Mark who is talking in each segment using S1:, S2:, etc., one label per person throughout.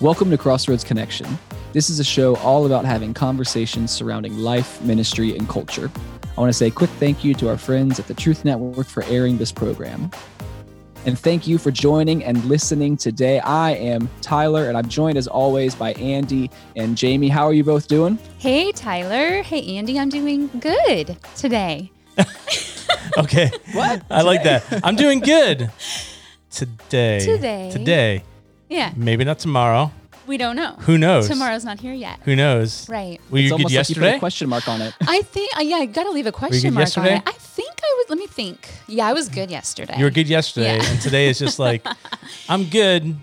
S1: Welcome to Crossroads Connection. This is a show all about having conversations surrounding life, ministry, and culture. I want to say a quick thank you to our friends at the Truth Network for airing this program. And thank you for joining and listening today. I am Tyler, and I'm joined as always by Andy and Jamie. How are you both doing?
S2: Hey, Tyler. Hey, Andy. I'm doing good today.
S3: Okay.
S1: What?
S3: I like that. I'm doing good today.
S2: Today.
S3: Today.
S2: Yeah,
S3: Maybe not tomorrow.
S2: we don't know.
S3: Who knows?
S2: Tomorrow's not here yet.
S3: Who knows?
S2: Right.
S3: Were
S1: It's
S3: you good
S1: almost like you put a
S3: yesterday?
S1: question mark on it.
S2: I think, uh, yeah, I got to leave a question
S3: good
S2: mark
S3: yesterday?
S2: on it. I think I was, let me think. Yeah, I was good yesterday.
S3: you were good yesterday,
S2: Yeah.
S3: and today is just like, I'm good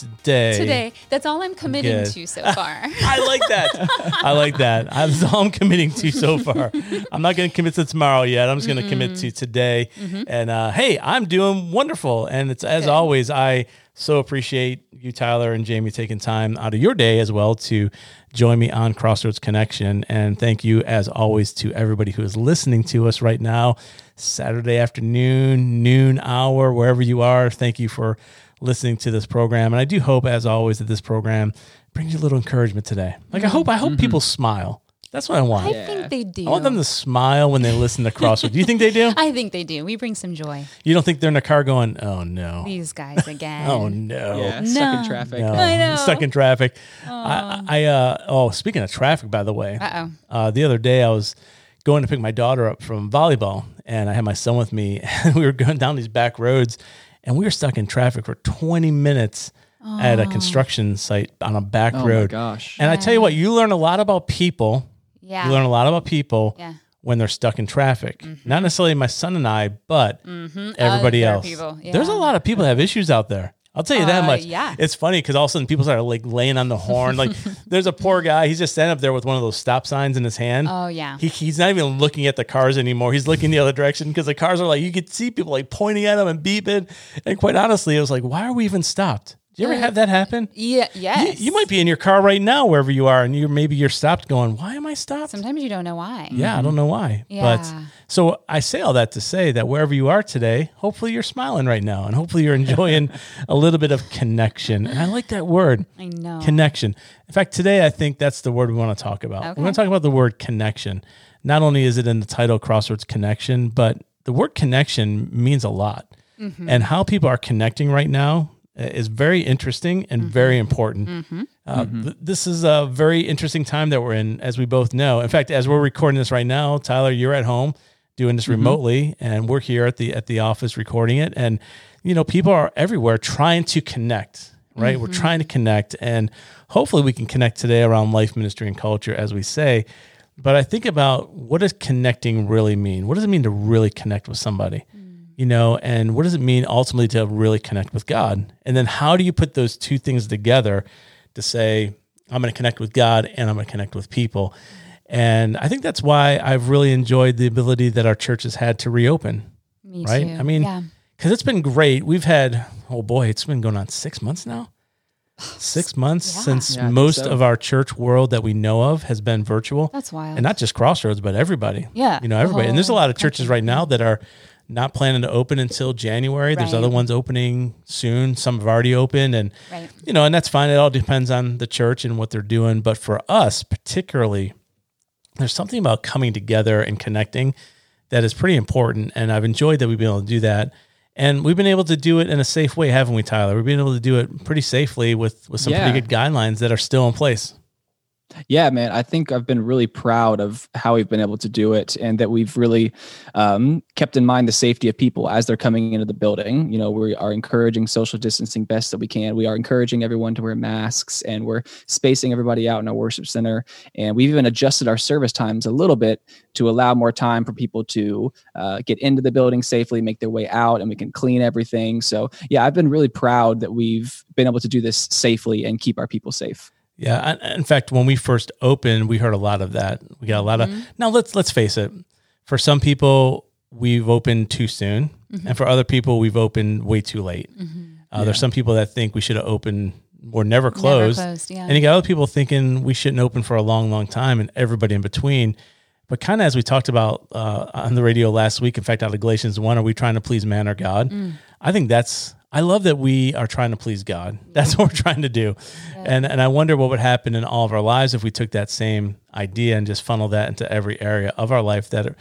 S3: today.
S2: Today. That's all I'm committing
S3: Good.
S2: to so far.
S3: I like that. I like that. That's all I'm committing to so far. I'm not going to commit to tomorrow yet. I'm just going to commit to today. And uh, hey, I'm doing wonderful. And it's as
S2: Good.
S3: always, I so appreciate you, Tyler and Jamie, taking time out of your day as well to join me on Crossroads Connection. And thank you, as always, to everybody who is listening to us right now, Saturday afternoon, noon hour, wherever you are. Thank you for listening to this program. And I do hope, as always, that this program brings you a little encouragement today. Like I hope, I hope people smile. That's what I want.
S2: I
S3: I,
S1: Yeah.
S2: think they do.
S3: I want them to smile when they listen to Crossroads. Do you think they do?
S2: I think they do. We bring some joy.
S3: You don't think they're in the car going, "Oh no,
S2: These guys again.
S3: oh no."
S1: Yeah, stuck in traffic.
S3: No,
S2: I know.
S3: stuck in traffic. I, I uh oh, speaking of traffic, by the way,
S2: Uh-oh.
S3: uh, the other day I was going to pick my daughter up from volleyball, and I had my son with me, and we were going down these back roads, and we were stuck in traffic for 20 minutes at a construction site on a back
S1: Oh my
S3: road.
S1: gosh.
S3: And I tell you what, you learn a lot about people.
S2: Yeah.
S3: You learn a lot about people
S2: Yeah.
S3: when they're stuck in traffic. Mm-hmm. Not necessarily my son and I, but mm-hmm. everybody
S2: Other
S3: else.
S2: people,
S3: There's a lot of people that have issues out there. I'll tell you that
S2: Uh,
S3: much.
S2: yeah.
S3: It's funny because all of a sudden people start like laying on the horn. Like there's a poor guy. He's just standing up there with one of those stop signs in his hand.
S2: Oh, yeah.
S3: He, he's not even looking at the cars anymore. He's looking the other direction because the cars are like, you could see people like pointing at him and beeping. And quite honestly, it was like, why are we even stopped? Do you ever have that happen?
S2: Yeah.
S3: You,
S2: Yes.
S3: you might be in your car right now, wherever you are, and you maybe you're stopped going, why am I stopped?
S2: Sometimes you don't know why.
S3: Yeah, I don't know why.
S2: Yeah.
S3: But so I say all that to say that wherever you are today, hopefully you're smiling right now and hopefully you're enjoying a little bit of connection. And I like that word,
S2: I know.
S3: connection. In fact, today I think that's the word we want to talk about.
S2: Okay.
S3: We're going to talk about the word connection. Not only is it in the title Crossroads Connection, but the word connection means a lot.
S2: Mm-hmm.
S3: And how people are connecting right now is very interesting and
S2: Mm-hmm.
S3: very important. Mm-hmm. Uh, mm-hmm. th- this is a very interesting time that we're in, as we both know. In fact, as we're recording this right now, Tyler, you're at home doing this mm-hmm. remotely, and we're here at the at the office recording it. And you know, people are everywhere trying to connect. Right, we're trying to connect, and hopefully, we can connect today around life, ministry, and culture, as we say. But I think about what does connecting really mean? What does it mean to really connect with somebody? You know and what does it mean ultimately to really connect with god and then how do you put those two things together to say i'm going to connect with god and i'm going to connect with people and i think that's why i've really enjoyed the ability that our church has had to reopen
S2: Me
S3: right
S2: too.
S3: i mean
S2: yeah.
S3: because it's been great we've had oh boy it's been going on six months now six months
S2: Yeah.
S3: since
S1: Yeah,
S3: most
S1: so.
S3: of our church world that we know of has been virtual
S2: That's wild.
S3: and not just crossroads but everybody
S2: Yeah,
S3: you know everybody and there's a lot of churches right now that are not planning to open until january. There's other ones opening soon. Some have already opened and
S2: Right.
S3: you know and that's fine. It all depends on the church and what they're doing. But for us particularly there's something about coming together and connecting that is pretty important. And i've enjoyed that we've been able to do that. And we've been able to do it in a safe way haven't we tyler? We've been able to do it pretty safely with with some
S1: Yeah.
S3: pretty good guidelines that are still in place
S1: Yeah, man. I think I've been really proud of how we've been able to do it and that we've really um, kept in mind the safety of people as they're coming into the building. You know, we are encouraging social distancing best that we can. We are encouraging everyone to wear masks and we're spacing everybody out in our worship center. And we've even adjusted our service times a little bit to allow more time for people to uh, get into the building safely, make their way out, and we can clean everything. So, yeah, I've been really proud that we've been able to do this safely and keep our people safe.
S3: Yeah, in fact, when we first opened, we heard a lot of that. We got a lot of now. Let's let's face it. For some people, we've opened too soon, and for other people, we've opened way too late. Uh, There's some people that think we should have opened or never closed,
S2: closed, yeah.
S3: and you got other people thinking we shouldn't open for a long, long time, and everybody in between. But kind of as we talked about uh, on the radio last week, in fact, out of Galatians one, are we trying to please man or God? I think that's I love that we are trying to please God. That's what we're trying to do. And and I wonder what would happen in all of our lives if we took that same idea and just funnel that into every area of our life that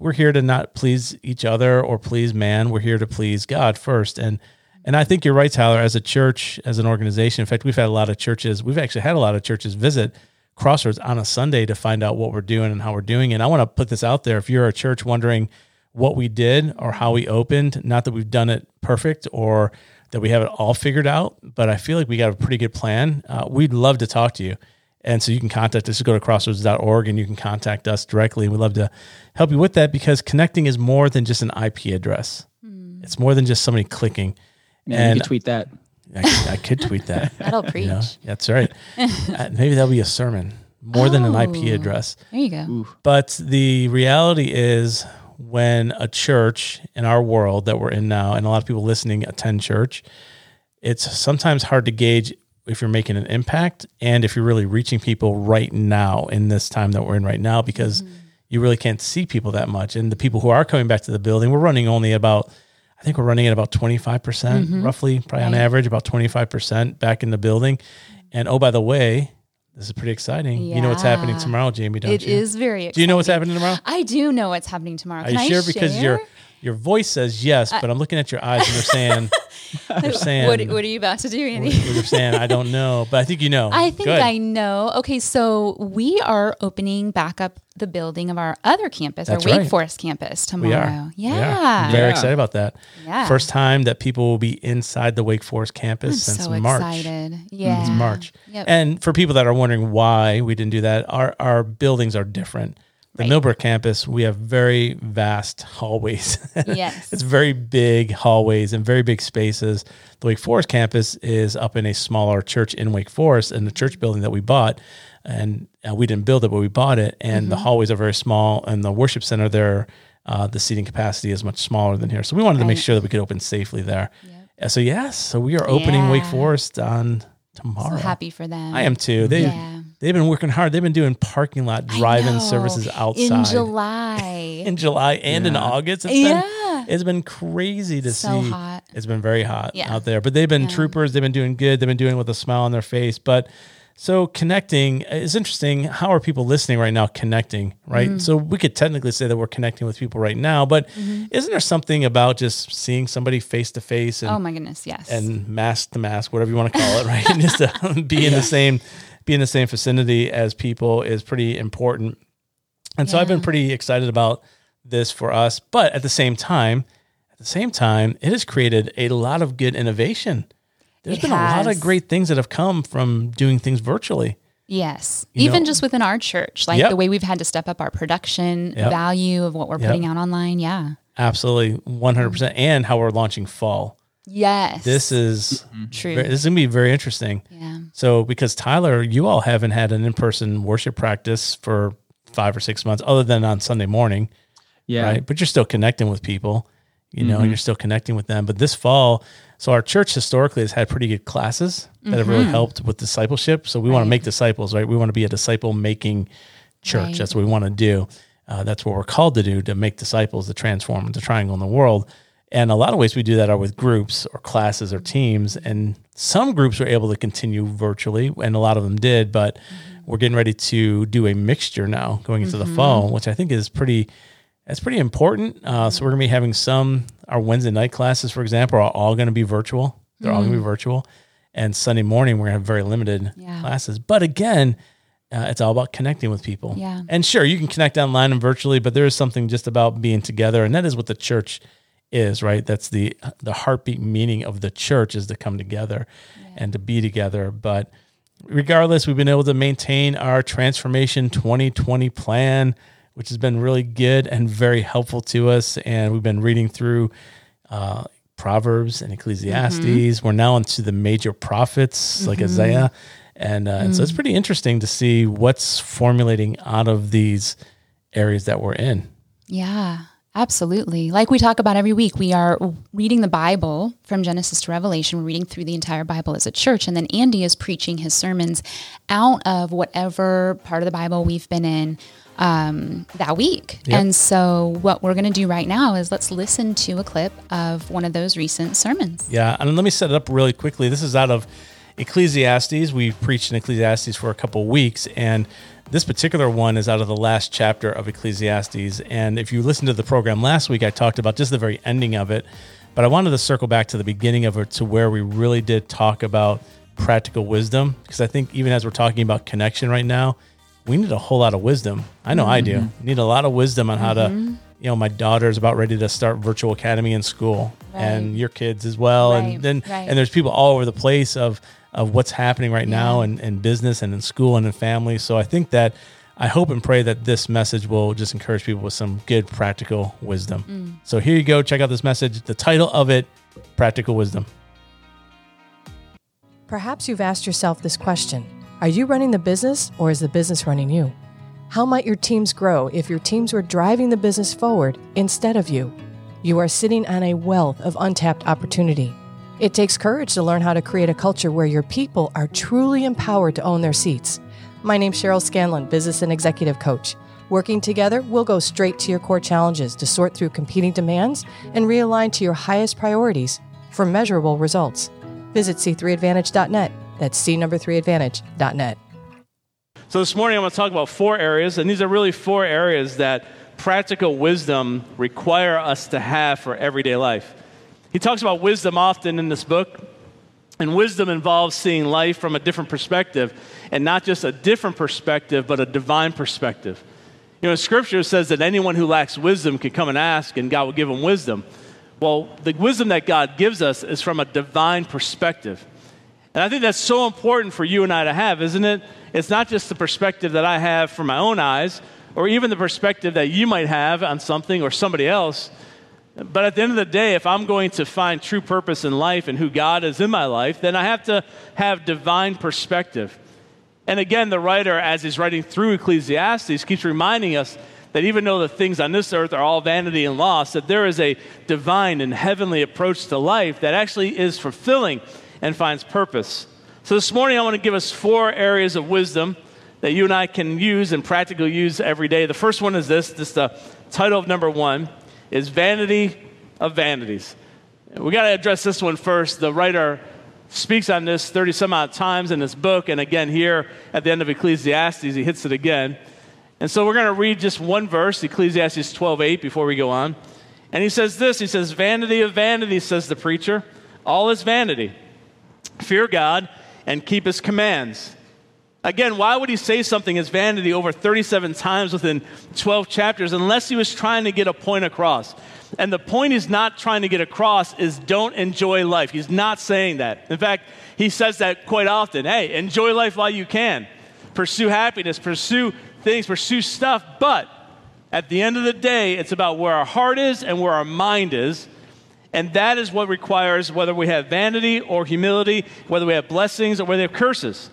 S3: we're here to not please each other or please man. We're here to please God first. And and I think you're right, Tyler, as a church, as an organization. In fact, we've had a lot of churches, we've actually had a lot of churches visit Crossroads on a Sunday to find out what we're doing and how we're doing. And I want to put this out there. If you're a church wondering what we did or how we opened, not that we've done it perfect or that we have it all figured out, but I feel like we got a pretty good plan. Uh, we'd love to talk to you. And so you can contact us, go to crossroads.org and you can contact us directly. We'd love to help you with that because connecting is more than just an IP address. Mm. It's more than just somebody clicking.
S1: Man, and you could tweet that.
S3: I, I could tweet that.
S2: That'll preach. You know?
S3: That's right. uh, maybe that'll be a sermon more oh, than an IP oh, address.
S2: There you go.
S3: Ooh. But the reality is when a church in our world that we're in now, and a lot of people listening attend church, it's sometimes hard to gauge if you're making an impact and if you're really reaching people right now in this time that we're in right now because mm-hmm. you really can't see people that much. And the people who are coming back to the building, we're running only about, I think we're running at about 25%, percent mm hmm roughly, probably right. on average, about 25% back in the building. And oh, by the way, this is pretty exciting. Yeah. You know what's happening tomorrow, Jamie, don't
S2: it
S3: you?
S2: It is very exciting.
S3: Do you know what's happening tomorrow?
S2: I do know what's happening tomorrow.
S3: Are Can you sure? Because your your voice says yes, but I'm looking at your eyes and they're saying they're saying
S2: what, what, are you about to do, Andy?
S3: You're saying I don't know, but I think you know.
S2: I think Good. I know. Okay, so we are opening back up the building of our other campus, That's our Wake right. Forest campus tomorrow. We are. Yeah.
S3: Are. Very excited about that. Yeah. First time that people will be inside the Wake Forest campus
S2: I'm
S3: since
S2: so
S3: March.
S2: Excited. Mm, yeah.
S3: It's March. Yep. And for people that are wondering why we didn't do that, our our buildings are different. The right. Millbrook campus, we have very vast hallways.
S2: Yes.
S3: it's very big hallways and very big spaces. The Wake Forest campus is up in a smaller church in Wake Forest in the church building that we bought and uh, we didn't build it, but we bought it. And mm-hmm. the hallways are very small, and the worship center there, uh, the seating capacity is much smaller than here. So we wanted right. to make sure that we could open safely there. Yep. So yes, so we are opening yeah. Wake Forest on tomorrow.
S2: So happy for them.
S3: I am too. They yeah. they've been working hard. They've been doing parking lot drive-in services outside
S2: in July,
S3: in July and yeah. in August. It's yeah. been it's been crazy to
S2: so
S3: see.
S2: Hot.
S3: It's been very hot yeah. out there. But they've been troopers. They've been doing good. They've been doing it with a smile on their face. But so connecting is interesting. How are people listening right now connecting, right? Mm-hmm. So we could technically say that we're connecting with people right now, but mm-hmm. isn't there something about just seeing somebody face to face and
S2: Oh my goodness, yes.
S3: And mask to mask, whatever you want to call it, right? and just to be in the same be in the same vicinity as people is pretty important. And so. I've been pretty excited about this for us, but at the same time, at the same time, it has created a lot of good innovation there's it been has. a lot of great things that have come from doing things virtually.
S2: Yes. You Even know? just within our church, like yep. the way we've had to step up our production yep. value of what we're yep. putting out online. Yeah.
S3: Absolutely. 100%. And how we're launching fall.
S2: Yes.
S3: This is
S2: mm-hmm. true.
S3: This is going to be very interesting.
S2: Yeah.
S3: So, because Tyler, you all haven't had an in person worship practice for five or six months, other than on Sunday morning.
S1: Yeah.
S3: Right. But you're still connecting with people, you know, mm-hmm. you're still connecting with them. But this fall, so our church historically has had pretty good classes that mm-hmm. have really mm-hmm. helped with discipleship. So we right. want to make disciples, right? We want to be a disciple making church. Right. That's what we want to do. Uh, that's what we're called to do to make disciples, to transform the triangle in the world. And a lot of ways we do that are with groups or classes or teams. And some groups were able to continue virtually, and a lot of them did. But mm-hmm. we're getting ready to do a mixture now going into mm-hmm. the fall, which I think is pretty that's pretty important. Uh, so we're gonna be having some our Wednesday night classes, for example, are all going to be virtual. They're mm all going to be virtual, and Sunday morning we're going to have very limited yeah. classes. But again, uh, it's all about connecting with people.
S2: Yeah.
S3: And sure, you can connect online and virtually, but there is something just about being together, and that is what the church is, right? That's the the heartbeat meaning of the church is to come together yeah. and to be together. But regardless, we've been able to maintain our transformation 2020 plan which has been really good and very helpful to us. And we've been reading through uh, Proverbs and Ecclesiastes. Mm-hmm. We're now into the major prophets mm-hmm. like Isaiah. And, uh, mm. and so it's mm. pretty interesting to see what's formulating out of these areas that we're in.
S2: Yeah. Absolutely. Like we talk about every week, we are reading the Bible from Genesis to Revelation. We're reading through the entire Bible as a church. And then Andy is preaching his sermons out of whatever part of the Bible we've been in um, that week. Yep. And so, what we're going to do right now is let's listen to a clip of one of those recent sermons.
S4: Yeah, and let me set it up really quickly. This is out of Ecclesiastes. We've preached in Ecclesiastes for a couple weeks, and this particular one is out of the last chapter of Ecclesiastes. And if you listened to the program last week, I talked about just the very ending of it. But I wanted to circle back to the beginning of it to where we really did talk about practical wisdom. Because I think even as we're talking about connection right now, we need a whole lot of wisdom. I know mm-hmm. I do. Mm-hmm. Need a lot of wisdom on how mm-hmm. to you know, my daughter's about ready to start virtual academy in school, right. and your kids as well, right. and then right. and there's people all over the place of of what's happening right yeah. now in, in business and in school and in family. So I think that I hope and pray that this message will just encourage people with some good practical wisdom. Mm. So here you go. Check out this message. The title of it, Practical Wisdom.
S5: Perhaps you've asked yourself this question Are you running the business or is the business running you? How might your teams grow if your teams were driving the business forward instead of you? You are sitting on a wealth of untapped opportunity. It takes courage to learn how to create a culture where your people are truly empowered to own their seats. My name's Cheryl Scanlon, business and executive coach. Working together, we'll go straight to your core challenges to sort through competing demands and realign to your highest priorities for measurable results. Visit c3advantage.net. That's c number 3advantage.net.
S3: So this morning I'm going to talk about four areas, and these are really four areas that practical wisdom require us to have for everyday life. He talks about wisdom often in this book, and wisdom involves seeing life from a different perspective, and not just a different perspective, but a divine perspective. You know, Scripture says that anyone who lacks wisdom can come and ask, and God will give them wisdom. Well, the wisdom that God gives us is from a divine perspective. And I think that's so important for you and I to have, isn't it? It's not just the perspective that I have from my own eyes, or even the perspective that you might have on something or somebody else. But at the end of the day, if I'm going to find true purpose in life and who God is in my life, then I have to have divine perspective. And again, the writer, as he's writing through Ecclesiastes, keeps reminding us that even though the things on this earth are all vanity and loss, that there is a divine and heavenly approach to life that actually is fulfilling and finds purpose. So this morning, I want to give us four areas of wisdom that you and I can use and practically use every day. The first one is this, this is the title of number one is vanity of vanities. We got to address this one first. The writer speaks on this 30 some odd times in this book, and again here at the end of Ecclesiastes, he hits it again. And so we're going to read just one verse, Ecclesiastes 12 8, before we go on. And he says this He says, Vanity of vanities, says the preacher, all is vanity. Fear God and keep his commands. Again, why would he say something as vanity over 37 times within 12 chapters unless he was trying to get a point across? And the point he's not trying to get across is don't enjoy life. He's not saying that. In fact, he says that quite often. Hey, enjoy life while you can. Pursue happiness, pursue things, pursue stuff. But at the end of the day, it's about where our heart is and where our mind is. And that is what requires whether we have vanity or humility, whether we have blessings or whether we have curses.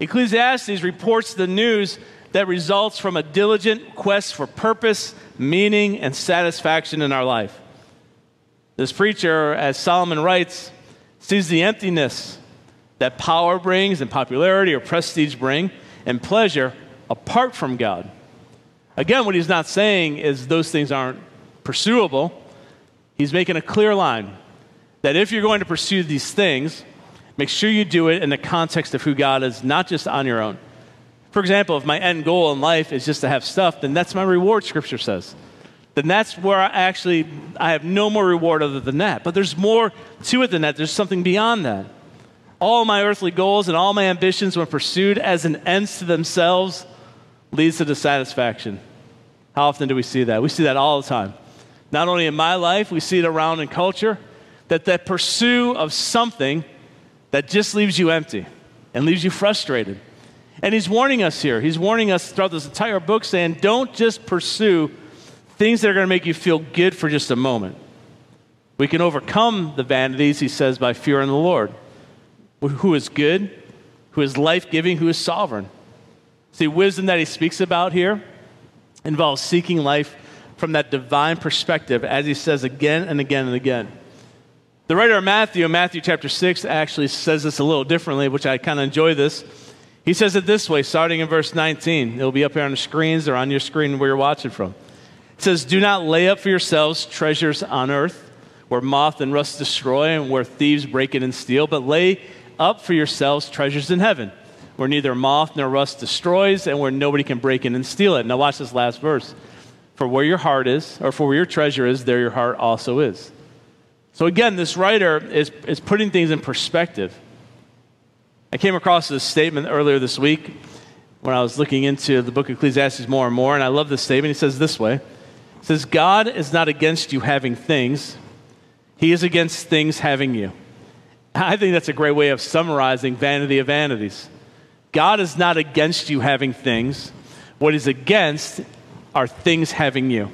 S3: Ecclesiastes reports the news that results from a diligent quest for purpose, meaning, and satisfaction in our life. This preacher, as Solomon writes, sees the emptiness that power brings and popularity or prestige bring and pleasure apart from God. Again, what he's not saying is those things aren't pursuable. He's making a clear line that if you're going to pursue these things, Make sure you do it in the context of who God is, not just on your own. For example, if my end goal in life is just to have stuff, then that's my reward, Scripture says. Then that's where I actually I have no more reward other than that. But there's more to it than that. There's something beyond that. All my earthly goals and all my ambitions, when pursued as an ends to themselves, leads to dissatisfaction. How often do we see that? We see that all the time. Not only in my life, we see it around in culture, that that pursuit of something that just leaves you empty and leaves you frustrated. And he's warning us here. He's warning us throughout this entire book saying, don't just pursue things that are going to make you feel good for just a moment. We can overcome the vanities, he says, by fearing the Lord, who is good, who is life giving, who is sovereign. See, wisdom that he speaks about here involves seeking life from that divine perspective, as he says again and again and again. The writer of Matthew, Matthew chapter 6, actually says this a little differently, which I kind of enjoy this. He says it this way, starting in verse 19. It'll be up here on the screens or on your screen where you're watching from. It says, Do not lay up for yourselves treasures on earth, where moth and rust destroy and where thieves break in and steal, but lay up for yourselves treasures in heaven, where neither moth nor rust destroys and where nobody can break in and steal it. Now, watch this last verse. For where your heart is, or for where your treasure is, there your heart also is. So, again, this writer is, is putting things in perspective. I came across this statement earlier this week when I was looking into the book of Ecclesiastes more and more, and I love this statement. He says this way He says, God is not against you having things, He is against things having you. I think that's a great way of summarizing vanity of vanities. God is not against you having things. What He's against are things having you.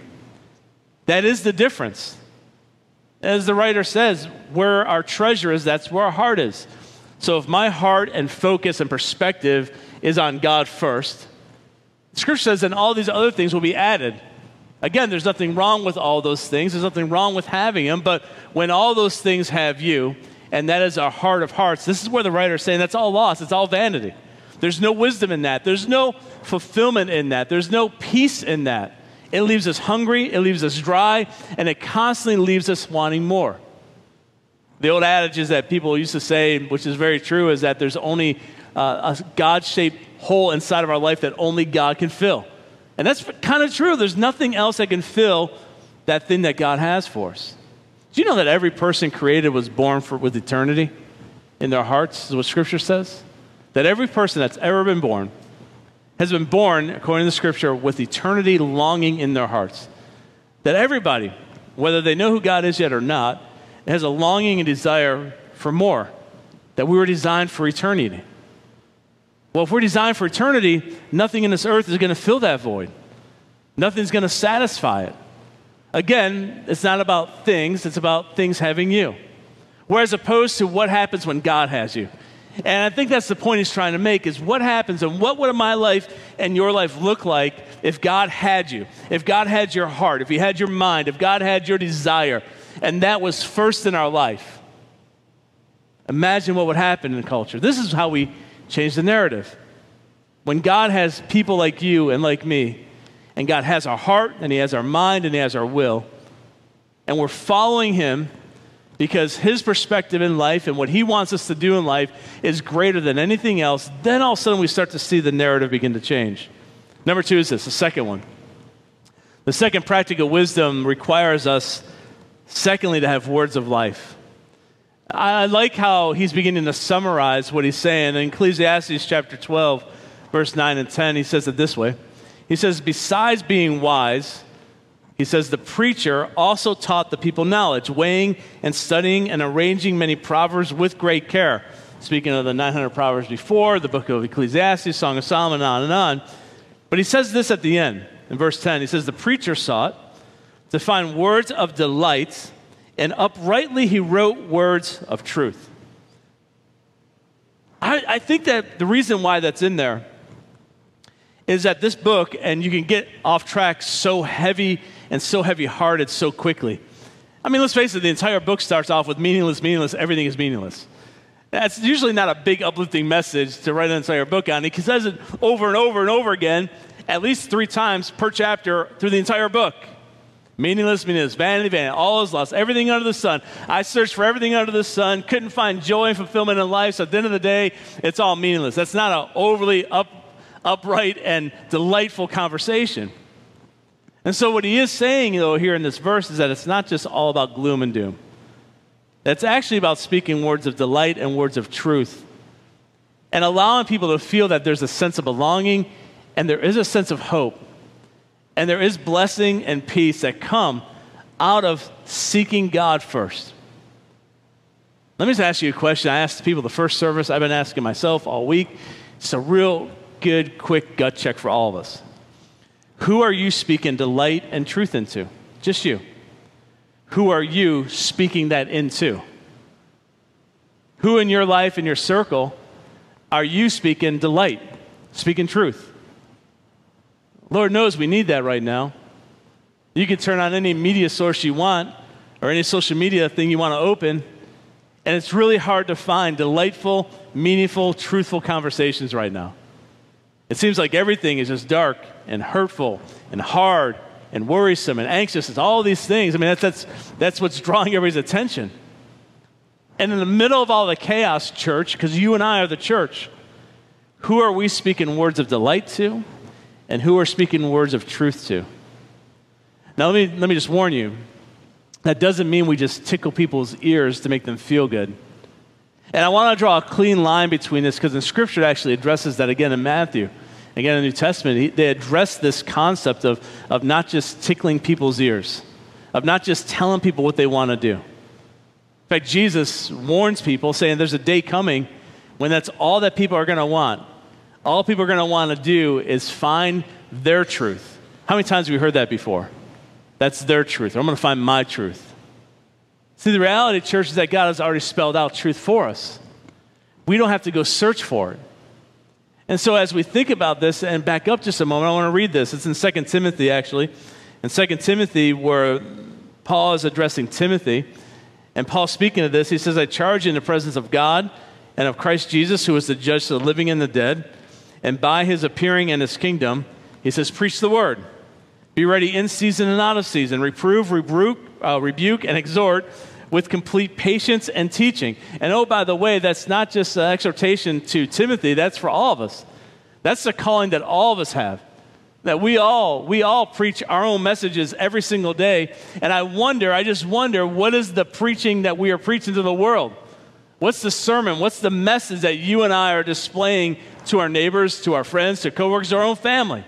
S3: That is the difference. As the writer says, where our treasure is, that's where our heart is. So if my heart and focus and perspective is on God first, Scripture says then all these other things will be added. Again, there's nothing wrong with all those things. There's nothing wrong with having them. But when all those things have you, and that is our heart of hearts, this is where the writer is saying that's all lost. It's all vanity. There's no wisdom in that. There's no fulfillment in that. There's no peace in that. It leaves us hungry, it leaves us dry, and it constantly leaves us wanting more. The old adage is that people used to say, which is very true, is that there's only uh, a God shaped hole inside of our life that only God can fill. And that's kind of true. There's nothing else that can fill that thing that God has for us. Do you know that every person created was born for, with eternity in their hearts, is what Scripture says? That every person that's ever been born has been born, according to the Scripture, with eternity longing in their hearts. That everybody, whether they know who God is yet or not, has a longing and desire for more, that we were designed for eternity. Well, if we're designed for eternity, nothing in this earth is going to fill that void. Nothing's going to satisfy it. Again, it's not about things, it's about things having you. Whereas opposed to what happens when God has you. And I think that's the point he's trying to make is what happens and what would my life and your life look like if God had you? If God had your heart, if he had your mind, if God had your desire, and that was first in our life. Imagine what would happen in culture. This is how we change the narrative. When God has people like you and like me, and God has our heart, and He has our mind, and He has our will, and we're following Him because His perspective in life and what He wants us to do in life is greater than anything else, then all of a sudden we start to see the narrative begin to change. Number two is this the second one. The second practical wisdom requires us Secondly, to have words of life. I like how he's beginning to summarize what he's saying. In Ecclesiastes chapter 12, verse 9 and 10, he says it this way He says, Besides being wise, he says, the preacher also taught the people knowledge, weighing and studying and arranging many proverbs with great care. Speaking of the 900 proverbs before, the book of Ecclesiastes, Song of Solomon, on and on. But he says this at the end, in verse 10. He says, The preacher sought to find words of delight, and uprightly he wrote words of truth. I, I, think that the reason why that's in there is that this book, and you can get off track so heavy and so heavy hearted so quickly. I mean, let's face it, the entire book starts off with meaningless, meaningless, everything is meaningless. That's usually not a big uplifting message to write an entire book on. He says it over and over and over again, at least three times per chapter through the entire book. Meaningless, meaningless, vanity, vanity, all is lost, everything under the sun. I searched for everything under the sun, couldn't find joy and fulfillment in life, so at the end of the day, it's all meaningless. That's not an overly up, upright and delightful conversation. And so, what he is saying, though, here in this verse is that it's not just all about gloom and doom. It's actually about speaking words of delight and words of truth and allowing people to feel that there's a sense of belonging and there is a sense of hope and there is blessing and peace that come out of seeking God first. Let me just ask you a question. I asked people the first service, I've been asking myself all week. It's a real good, quick gut check for all of us. Who are you speaking delight and truth into? Just you. Who are you speaking that into? Who in your life, in your circle, are you speaking delight, speaking truth? Lord knows we need that right now. You can turn on any media source you want or any social media thing you want to open, and it's really hard to find delightful, meaningful, truthful conversations right now. It seems like everything is just dark and hurtful and hard and worrisome and anxious. It's all these things. I mean, that's, that's, that's what's drawing everybody's attention. And in the middle of all the chaos, church, because you and I are the church, who are we speaking words of delight to? And who are speaking words of truth to? Now, let me, let me just warn you that doesn't mean we just tickle people's ears to make them feel good. And I want to draw a clean line between this because in Scripture it actually addresses that again in Matthew. Again, in the New Testament, they address this concept of, of not just tickling people's ears, of not just telling people what they want to do. In fact, Jesus warns people, saying there's a day coming when that's all that people are going to want. All people are going to want to do is find their truth. How many times have we heard that before? That's their truth. I'm going to find my truth. See, the reality, church, is that God has already spelled out truth for us. We don't have to go search for it. And so, as we think about this and back up just a moment, I want to read this. It's in 2 Timothy, actually. In 2 Timothy, where Paul is addressing Timothy, and Paul speaking of this, he says, I charge you in the presence of God and of Christ Jesus, who is the judge of the living and the dead, and by his appearing in his kingdom, he says, Preach the word. Be ready in season and out of season. Reprove, rebuke, uh, rebuke, and exhort with complete patience and teaching. And oh, by the way, that's not just an exhortation to Timothy, that's for all of us. That's the calling that all of us have. That we all, we all preach our own messages every single day. And I wonder, I just wonder, what is the preaching that we are preaching to the world? What's the sermon? What's the message that you and I are displaying to our neighbors, to our friends, to coworkers, to our own family?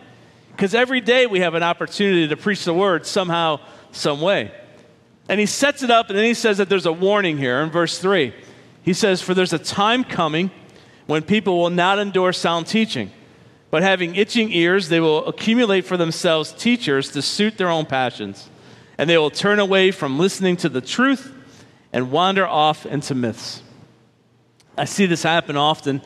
S3: Because every day we have an opportunity to preach the word somehow, some way. And he sets it up, and then he says that there's a warning here in verse 3. He says, For there's a time coming when people will not endure sound teaching, but having itching ears, they will accumulate for themselves teachers to suit their own passions. And they will turn away from listening to the truth and wander off into myths. I see this happen often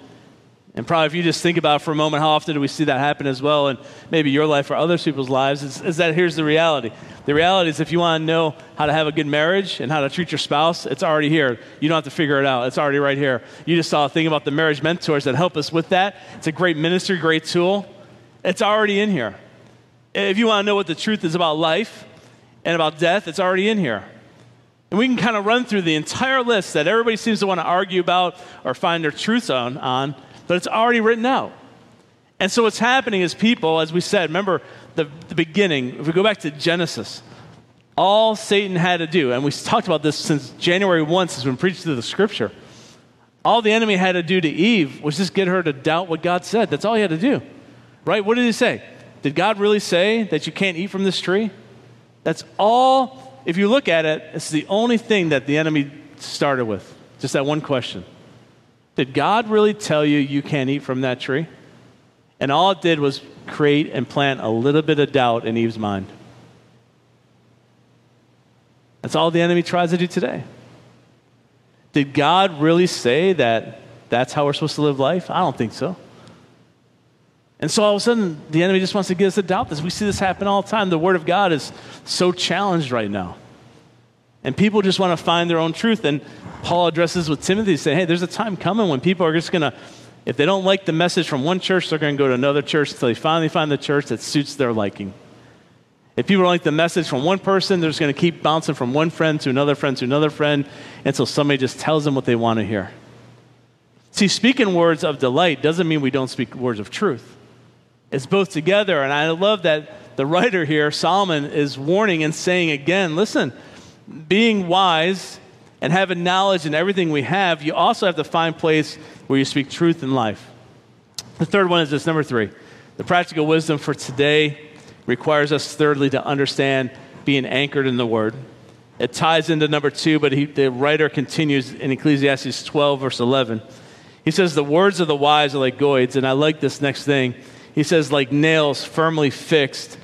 S3: and probably if you just think about for a moment, how often do we see that happen as well in maybe your life or other people's lives, is, is that here's the reality. The reality is if you want to know how to have a good marriage and how to treat your spouse, it's already here. You don't have to figure it out. It's already right here. You just saw a thing about the marriage mentors that help us with that. It's a great ministry, great tool. It's already in here. If you want to know what the truth is about life and about death, it's already in here. And we can kind of run through the entire list that everybody seems to want to argue about or find their truths on, on but it's already written out. And so what's happening is people, as we said, remember the, the beginning, if we go back to Genesis, all Satan had to do, and we talked about this since January 1, since we preached through the scripture, all the enemy had to do to Eve was just get her to doubt what God said. That's all he had to do. Right? What did he say? Did God really say that you can't eat from this tree? That's all, if you look at it, it's the only thing that the enemy started with. Just that one question. Did God really tell you you can't eat from that tree? And all it did was create and plant a little bit of doubt in Eve's mind. That's all the enemy tries to do today. Did God really say that that's how we're supposed to live life? I don't think so. And so all of a sudden, the enemy just wants to get us to doubt this. We see this happen all the time. The Word of God is so challenged right now. And people just want to find their own truth. And Paul addresses with Timothy, saying, hey, there's a time coming when people are just going to, if they don't like the message from one church, they're going to go to another church until they finally find the church that suits their liking. If people don't like the message from one person, they're just going to keep bouncing from one friend to another friend to another friend until somebody just tells them what they want to hear. See, speaking words of delight doesn't mean we don't speak words of truth. It's both together. And I love that the writer here, Solomon, is warning and saying again listen, being wise and having knowledge in everything we have, you also have to find place where you speak truth in life. The third one is this number three. The practical wisdom for today requires us, thirdly, to understand being anchored in the Word. It ties into number two, but he, the writer continues in Ecclesiastes 12, verse 11. He says, The words of the wise are like goads, and I like this next thing. He says, like nails firmly fixed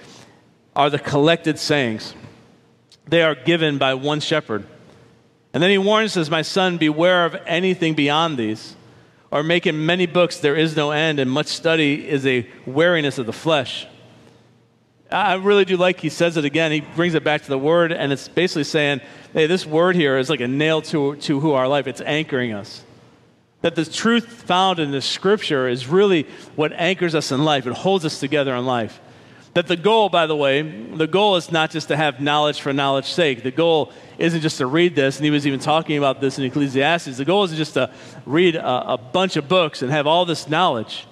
S3: are the collected sayings they are given by one shepherd. And then he warns us, My son, beware of anything beyond these. Or making many books there is no end, and much study is a weariness of the flesh. I really do like he says it again. He brings it back to the word, and it's basically saying, hey, this word here is like a nail to, to who our life. It's anchoring us. That the truth found in the scripture is really what anchors us in life, it holds us together in life. That the goal, by the way, the goal is not just to have knowledge for knowledge's sake. The goal isn't just to read this, and he was even talking about this in Ecclesiastes. The goal isn't just to read a, a bunch of books and have all this knowledge.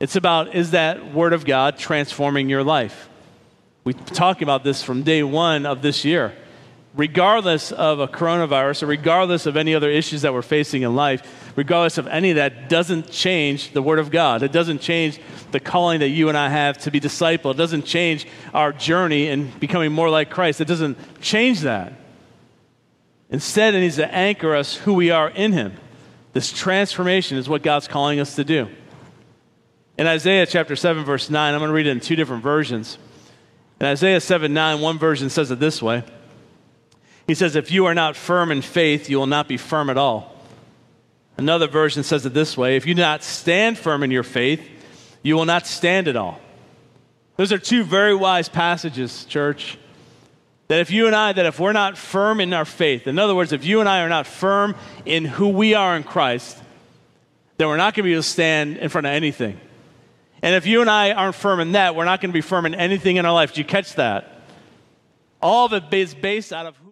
S3: It's about is that Word of God transforming your life? Been talking about this from day one of this year regardless of a coronavirus or regardless of any other issues that we're facing in life, regardless of any of that, doesn't change the Word of God. It doesn't change the calling that you and I have to be disciple. It doesn't change our journey in becoming more like Christ. It doesn't change that. Instead, it needs to anchor us who we are in Him. This transformation is what God's calling us to do. In Isaiah chapter 7, verse 9, I'm going to read it in two different versions. In Isaiah 7 9, one version says it this way. He says, If you are not firm in faith, you will not be firm at all. Another version says it this way If you do not stand firm in your faith, you will not stand at all. Those are two very wise passages, church. That if you and I, that if we're not firm in our faith, in other words, if you and I are not firm in who we are in Christ, then we're not going to be able to stand in front of anything. And if you and I aren't firm in that, we're not going to be firm in anything in our life. Do you catch that? All of it is based out of who.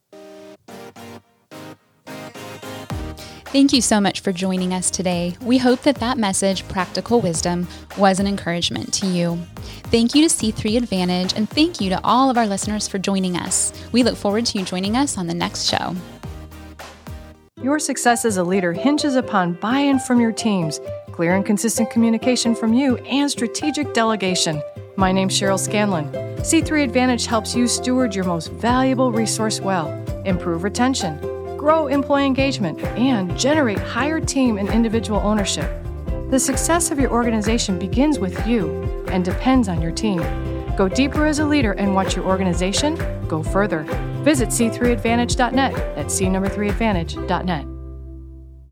S2: Thank you so much for joining us today. We hope that that message, Practical Wisdom, was an encouragement to you. Thank you to C3 Advantage, and thank you to all of our listeners for joining us. We look forward to you joining us on the next show.
S5: Your success as a leader hinges upon buy in from your teams, clear and consistent communication from you, and strategic delegation. My name's Cheryl Scanlon. C3 Advantage helps you steward your most valuable resource well, improve retention grow employee engagement, and generate higher team and individual ownership. The success of your organization begins with you and depends on your team. Go deeper as a leader and watch your organization go further. Visit c3advantage.net at c number 3advantage.net.